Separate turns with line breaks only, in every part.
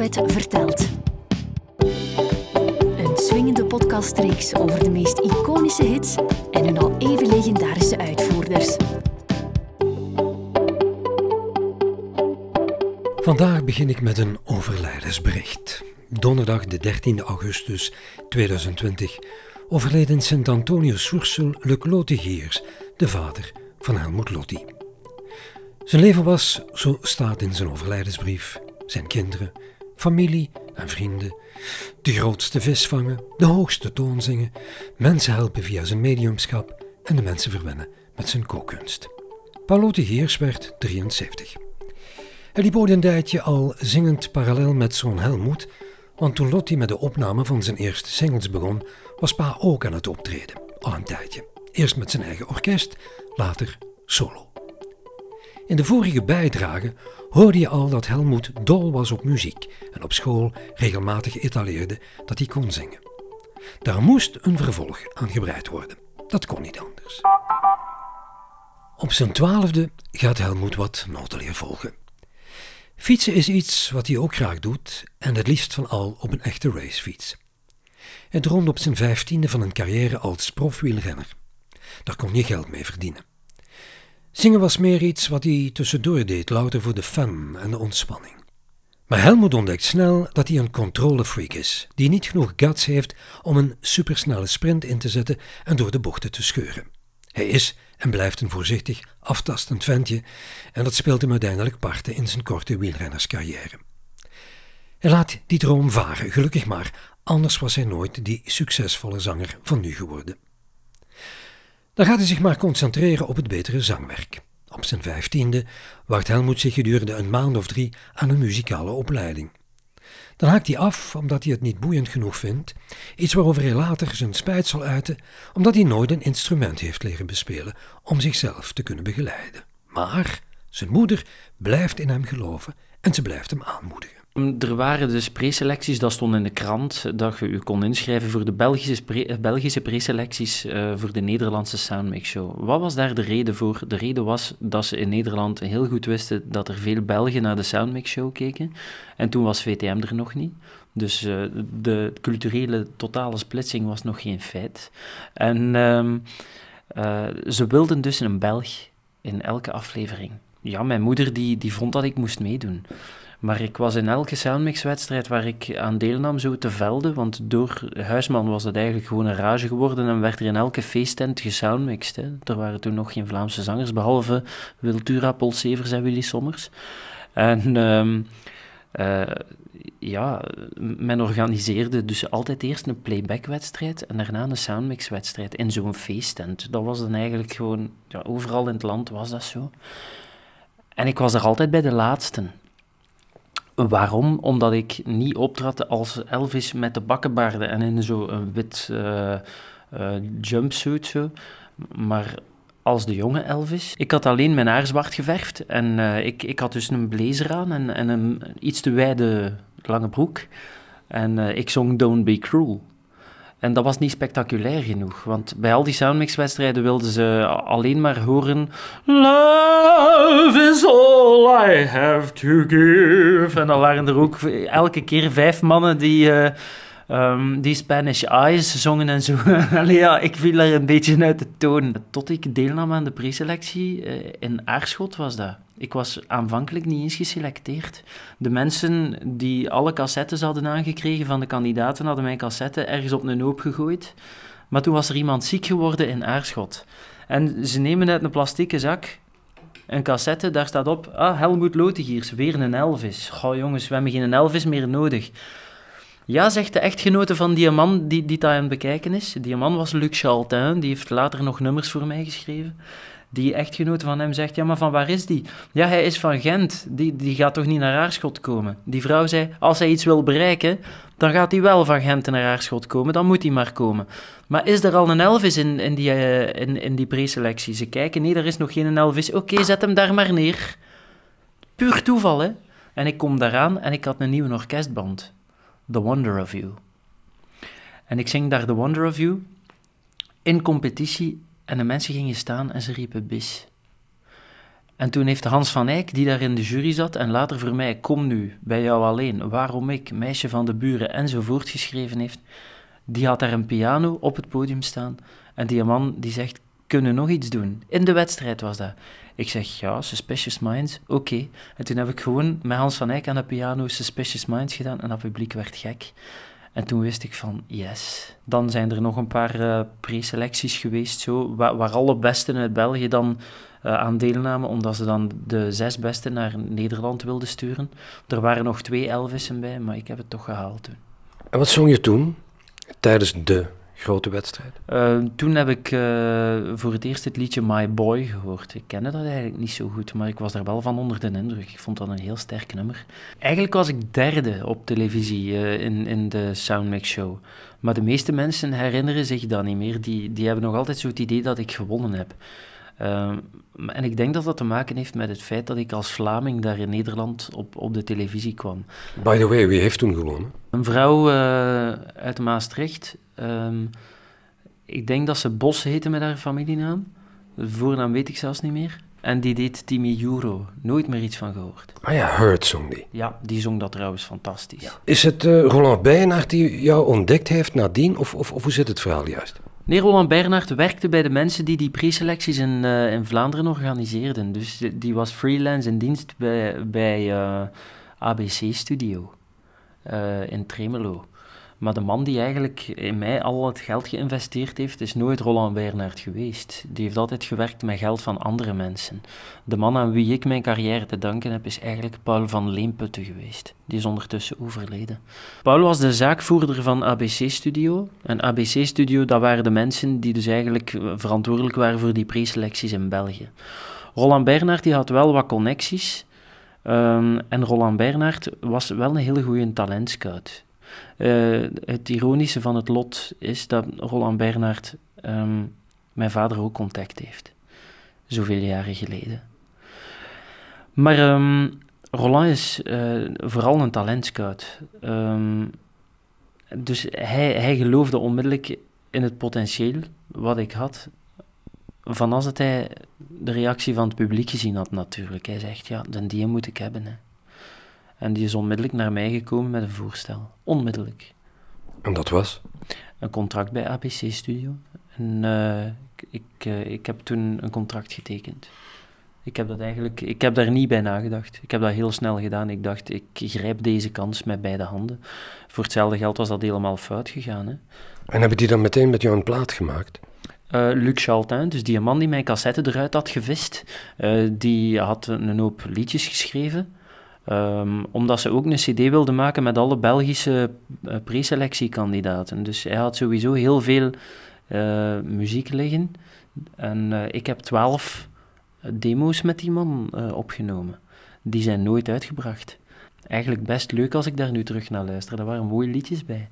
Vertelt. Een swingende podcastreeks over de meest iconische hits en hun al even legendarische uitvoerders.
Vandaag begin ik met een overlijdensbericht. Donderdag de 13 augustus 2020 overleden in Sint Antonius Soersel Luc Lotigiers, de vader van Helmut Lotti. Zijn leven was, zo staat in zijn overlijdensbrief, zijn kinderen, familie en vrienden, de grootste vis vangen, de hoogste toon zingen, mensen helpen via zijn mediumschap en de mensen verwennen met zijn kookkunst. Paul Lotigiers werd 73. Hij liep een tijdje al zingend parallel met zoon Helmoet, want toen Lotti met de opname van zijn eerste singles begon, was pa ook aan het optreden, al een tijdje. Eerst met zijn eigen orkest, later solo. In de vorige bijdrage hoorde je al dat Helmoet dol was op muziek en op school regelmatig etaleerde dat hij kon zingen. Daar moest een vervolg aan gebreid worden. Dat kon niet anders. Op zijn twaalfde gaat Helmoet wat noteleer volgen. Fietsen is iets wat hij ook graag doet en het liefst van al op een echte racefiets. Hij droomde op zijn vijftiende van een carrière als profwielrenner. Daar kon je geld mee verdienen. Zingen was meer iets wat hij tussendoor deed, louter voor de fun en de ontspanning. Maar Helmut ontdekt snel dat hij een controlefreak is, die niet genoeg guts heeft om een supersnelle sprint in te zetten en door de bochten te scheuren. Hij is en blijft een voorzichtig, aftastend ventje en dat speelt hem uiteindelijk parten in zijn korte wielrennerscarrière. Hij laat die droom varen, gelukkig maar, anders was hij nooit die succesvolle zanger van nu geworden. Dan gaat hij zich maar concentreren op het betere zangwerk. Op zijn vijftiende wacht Helmoet zich gedurende een maand of drie aan een muzikale opleiding. Dan haakt hij af omdat hij het niet boeiend genoeg vindt, iets waarover hij later zijn spijt zal uiten, omdat hij nooit een instrument heeft leren bespelen om zichzelf te kunnen begeleiden. Maar zijn moeder blijft in hem geloven en ze blijft hem aanmoedigen.
Er waren dus preselecties, dat stond in de krant, dat je je kon inschrijven voor de Belgische, pre Belgische preselecties uh, voor de Nederlandse Soundmix Show. Wat was daar de reden voor? De reden was dat ze in Nederland heel goed wisten dat er veel Belgen naar de Soundmix Show keken. En toen was VTM er nog niet. Dus uh, de culturele totale splitsing was nog geen feit. En uh, ze wilden dus een Belg in elke aflevering. Ja, mijn moeder die, die vond dat ik moest meedoen. Maar ik was in elke Soundmix-wedstrijd waar ik aan deelnam zo te velden, want door Huisman was het eigenlijk gewoon een rage geworden en werd er in elke feesttent gesoundmixed. Er waren toen nog geen Vlaamse zangers, behalve Wiltura, Paul en Willy Sommers. En um, uh, ja, men organiseerde dus altijd eerst een playback-wedstrijd en daarna een soundmix-wedstrijd in zo'n feesttent. Dat was dan eigenlijk gewoon, ja, overal in het land was dat zo. En ik was er altijd bij de laatste. Waarom? Omdat ik niet optrad als Elvis met de bakkenbaarden en in zo'n wit uh, jumpsuit. Zo. Maar als de jonge Elvis. Ik had alleen mijn haar zwart geverfd en uh, ik, ik had dus een blazer aan en, en een iets te wijde lange broek. En ik zong Don't Be Cruel. En dat was niet spectaculair genoeg, want bij al die soundmix-wedstrijden wilden ze alleen maar horen Love is all I have to give. En dan waren er ook elke keer vijf mannen die, uh, um, die Spanish Eyes zongen en zo. Allee, ja, ik viel er een beetje uit de toon. Tot ik deelnam aan de preselectie uh, in Aarschot was dat. Ik was aanvankelijk niet eens geselecteerd. De mensen die alle cassettes hadden aangekregen van de kandidaten hadden mijn cassette ergens op een hoop gegooid. Maar toen was er iemand ziek geworden in Aarschot. En ze nemen uit een plastieke zak een cassette, daar staat op, ah, Helmoet Lotigiers, weer een Elvis. Goh jongens, we hebben geen Elvis meer nodig. Ja, zegt de echtgenote van die man die, die daar aan het bekijken is. Die man was Luc Chaltin, die heeft later nog nummers voor mij geschreven die echtgenote van hem zegt, ja, maar van waar is die? Ja, hij is van Gent, die, die gaat toch niet naar Aarschot komen? Die vrouw zei, als hij iets wil bereiken, dan gaat hij wel van Gent naar Aarschot komen, dan moet hij maar komen. Maar is er al een Elvis in, in die, uh, in, in die preselectie? Ze kijken, nee, er is nog geen Elvis. Oké, zet hem daar maar neer. Puur toeval, hè? En ik kom daaraan en ik had een nieuwe orkestband. The Wonder of You. En ik zing daar The Wonder of You in competitie en de mensen gingen staan en ze riepen bis. En toen heeft Hans van Eyck, die daar in de jury zat, en later voor mij Kom nu, bij jou alleen, waarom ik, meisje van de buren, enzovoort geschreven heeft, die had daar een piano op het podium staan. En die man die zegt, kunnen nog iets doen? In de wedstrijd was dat. Ik zeg, ja, Suspicious Minds, oké. En toen heb ik gewoon met Hans van Eyck aan de piano Suspicious Minds gedaan en dat publiek werd gek. En toen wist ik van, yes. Dan zijn er nog een paar uh, preselecties geweest, zo, waar, alle besten uit België dan uh, aan deelnamen, omdat ze dan de zes besten naar Nederland wilden sturen. Er waren nog twee Elvissen bij, maar ik heb het toch gehaald toen.
En wat zong je toen, tijdens de grote wedstrijd?
Uh, toen heb ik uh, voor het eerst het liedje My Boy gehoord. Ik kende dat eigenlijk niet zo goed, maar ik was daar wel van onder de indruk. Ik vond dat een heel sterk nummer. Eigenlijk was ik derde op televisie uh, in, in de Soundmix Show. Maar de meeste mensen herinneren zich dat niet meer. Die, die hebben nog altijd zo het idee dat ik gewonnen heb. Uh, en ik denk dat dat te maken heeft met het feit dat ik als Vlaming daar in Nederland op, op de televisie kwam.
By the way, wie heeft toen gewonnen?
Een vrouw uit Maastricht. Um, ik denk dat ze Bos heette met haar familienaam. De voornaam weet ik zelfs niet meer. En die deed Timmy Euro. Nooit meer iets van gehoord.
Ah ja, Hurt zong die.
Ja, die zong dat trouwens fantastisch. Ja.
Is het uh, Roland Bijenaert die jou ontdekt heeft nadien? Of, of, of hoe zit het verhaal juist?
Nee, Roland Bernhard werkte bij de mensen die die preselecties in, uh, in Vlaanderen organiseerden. Dus die, die, was freelance in dienst bij, bij uh, ABC Studio uh, in Tremelo. Maar de man die eigenlijk in mij al het geld geïnvesteerd heeft, is nooit Roland Bernhard geweest. Die heeft altijd gewerkt met geld van andere mensen. De man aan wie ik mijn carrière te danken heb, is eigenlijk Paul van Leemputten geweest. Die is ondertussen overleden. Paul was de zaakvoerder van ABC Studio. En ABC Studio, dat waren de mensen die dus eigenlijk verantwoordelijk waren voor die preselecties in België. Roland Bernhard die had wel wat connecties. Um, en Roland Bernhard was wel een hele goede talentscout. Uh, het ironische van het lot is dat Roland Bernhard um, mijn vader ook contact heeft. Zoveel jaren geleden. Maar um, Roland is uh, vooral een talentscout. Um, dus hij, hij geloofde onmiddellijk in het potentieel wat ik had. Van als hij de reactie van het publiek gezien had natuurlijk. Hij zegt, ja, den die moet ik hebben. En die is onmiddellijk naar mij gekomen met een voorstel. Onmiddellijk.
En dat was?
Een contract bij ABC Studio. En uh, ik, uh, ik heb toen een contract getekend. Ik heb, dat eigenlijk, ik heb daar niet bij nagedacht. Ik heb dat heel snel gedaan. Ik dacht, ik grijp deze kans met beide handen. Voor hetzelfde geld was dat helemaal fout gegaan. Hè.
En hebben die dan meteen met jou een plaat gemaakt?
Uh, Luc Chaltin, dus die man die mijn cassette eruit had gevist, die had een hoop liedjes geschreven. Um, omdat ze ook een cd wilden maken met alle Belgische uh, preselectiekandidaten. Dus hij had sowieso heel veel uh, muziek liggen. En uh, ik heb twaalf demo's met die man opgenomen. Die zijn nooit uitgebracht. Eigenlijk best leuk als ik daar nu terug naar luister. Daar waren mooie liedjes bij.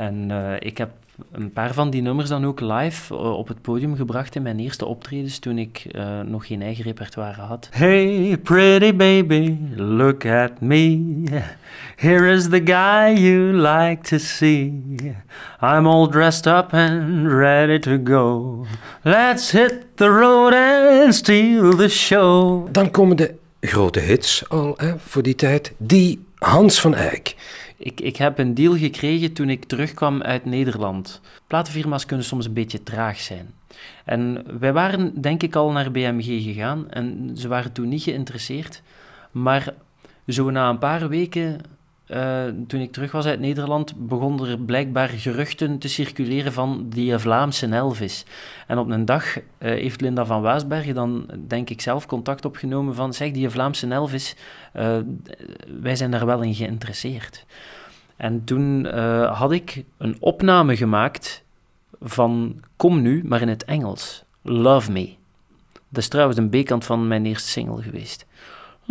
En ik heb een paar van die nummers dan ook live op het podium gebracht in mijn eerste optredens toen ik uh, nog geen eigen repertoire had. Hey pretty baby, look at me. Here is the guy you like to see. I'm all dressed up and ready to go. Let's hit the road and steal the show.
Dan komen de grote hits al hè, voor die tijd. Die Hans van Eyck.
Ik, ik heb een deal gekregen toen ik terugkwam uit Nederland. Platenfirma's kunnen soms een beetje traag zijn. En wij waren denk ik al naar BMG gegaan en ze waren toen niet geïnteresseerd. Maar zo na een paar weken, uh, toen ik terug was uit Nederland, begonnen er blijkbaar geruchten te circuleren van die Vlaamse Elvis. En op een dag uh, heeft Linda van Waasbergen dan, denk ik, zelf contact opgenomen van zeg, die Vlaamse Elvis, uh, wij zijn daar wel in geïnteresseerd. En toen had ik een opname gemaakt van Kom Nu, maar in het Engels. Love Me. Dat is trouwens een B-kant van mijn eerste single geweest.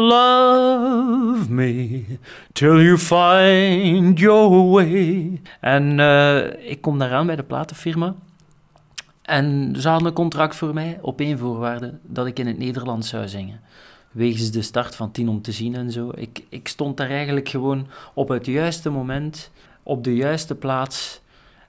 Love me till you find your way. En uh, ik kom daaraan bij de platenfirma. En ze hadden een contract voor mij op één voorwaarde: dat ik in het Nederlands zou zingen. Wegens de start van Tien om te zien en zo. Ik, ik stond daar eigenlijk gewoon op het juiste moment, op de juiste plaats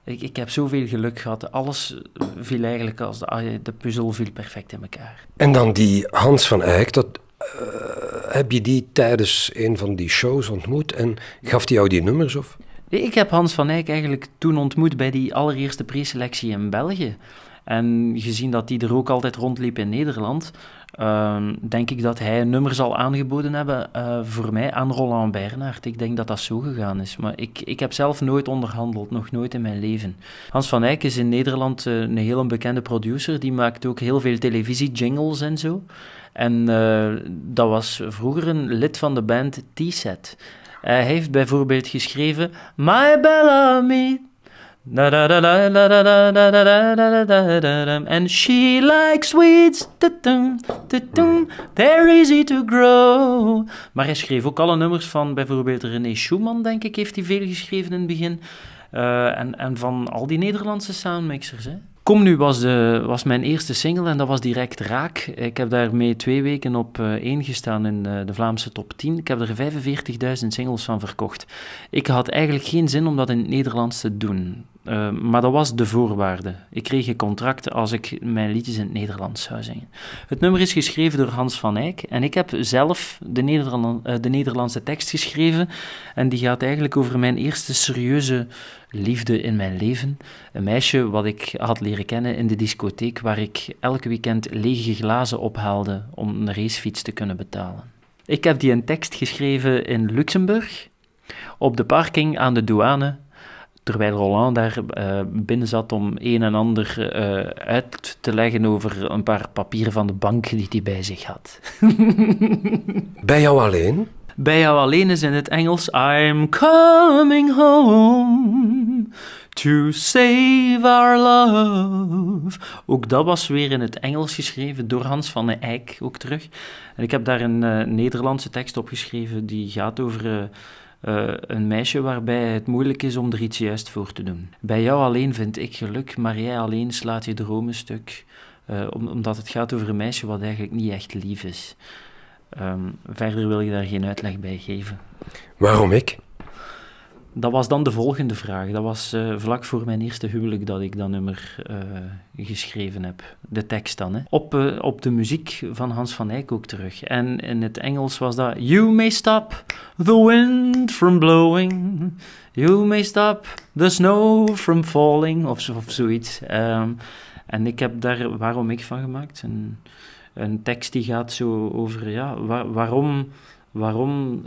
ik, ik heb zoveel geluk gehad. Alles viel eigenlijk als de, de puzzel viel perfect in elkaar.
En dan die Hans van Eyck, dat, eh, heb je die tijdens een van die shows ontmoet en gaf hij jou die nummers? Of?
Ik heb Hans van Eyck eigenlijk toen ontmoet bij die allereerste preselectie in België. En gezien dat hij er ook altijd rondliep in Nederland, Ehm, denk ik dat hij een nummer zal aangeboden hebben uh, voor mij aan Roland Bernhard. Ik denk dat dat zo gegaan is. Maar ik, ik heb zelf nooit onderhandeld, nog nooit in mijn leven. Hans van Eyck is in Nederland uh, een heel bekende producer. Die maakt ook heel veel televisie-jingles en zo. En uh, dat was vroeger een lid van de band T-Set. Hij heeft bijvoorbeeld geschreven My Bellamy, And she likes sweets. They're easy to grow. Maar hij schreef ook alle nummers van bijvoorbeeld René Schumann, denk ik, heeft hij veel geschreven in het begin. Uh, en, en van al die Nederlandse soundmixers. Hè. Kom nu was, de, was mijn eerste single en dat was direct raak. Ik heb daarmee twee weken op uh, één gestaan in uh, de Vlaamse top 10. Ik heb er 45.000 singles van verkocht. Ik had eigenlijk geen zin om dat in het Nederlands te doen. Uh, maar dat was de voorwaarde. Ik kreeg een contract als ik mijn liedjes in het Nederlands zou zingen. Het nummer is geschreven door Hans van Eyck en ik heb zelf de, uh, de Nederlandse tekst geschreven. En die gaat eigenlijk over mijn eerste serieuze liefde in mijn leven. Een meisje wat ik had leren kennen in de discotheek, waar ik elke weekend lege glazen ophaalde om een racefiets te kunnen betalen. Ik heb die een tekst geschreven in Luxemburg, op de parking aan de douane terwijl Roland daar uh, binnen zat om een en ander uh, uit te leggen over een paar papieren van de bank die hij bij zich had.
bij jou alleen?
Bij jou alleen is in het Engels I'm coming home to save our love. Ook dat was weer in het Engels geschreven door Hans van den Eyck, ook terug. En ik heb daar een uh, Nederlandse tekst opgeschreven die gaat over uh, een meisje waarbij het moeilijk is om er iets juist voor te doen. Bij jou alleen vind ik geluk, maar jij alleen slaat je dromen stuk. Om, omdat het gaat over een meisje wat eigenlijk niet echt lief is. Um, verder wil je daar geen uitleg bij geven.
Waarom ik?
Dat was dan de volgende vraag. Dat was uh, vlak voor mijn eerste huwelijk dat ik dat nummer uh, geschreven heb. De tekst dan. Hè. Op, uh, op de muziek van Hans van Eyck ook terug. En in het Engels was dat... You may stop the wind from blowing. You may stop the snow from falling. Of, of zoiets. Um, en ik heb daar Waarom ik van gemaakt. Een, een tekst die gaat zo over... Ja, waar, waarom... Waarom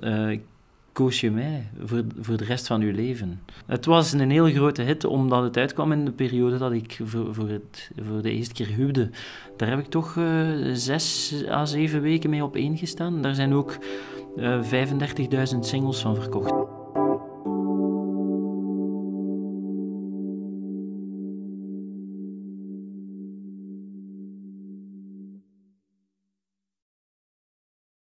koos je mij voor, voor de rest van je leven. Het was een heel grote hit omdat het uitkwam in de periode dat ik voor, voor, het, voor de eerste keer huwde. Daar heb ik toch uh, zes à zeven weken mee op één gestaan. Daar zijn ook uh, eh, 35.000 singles van verkocht.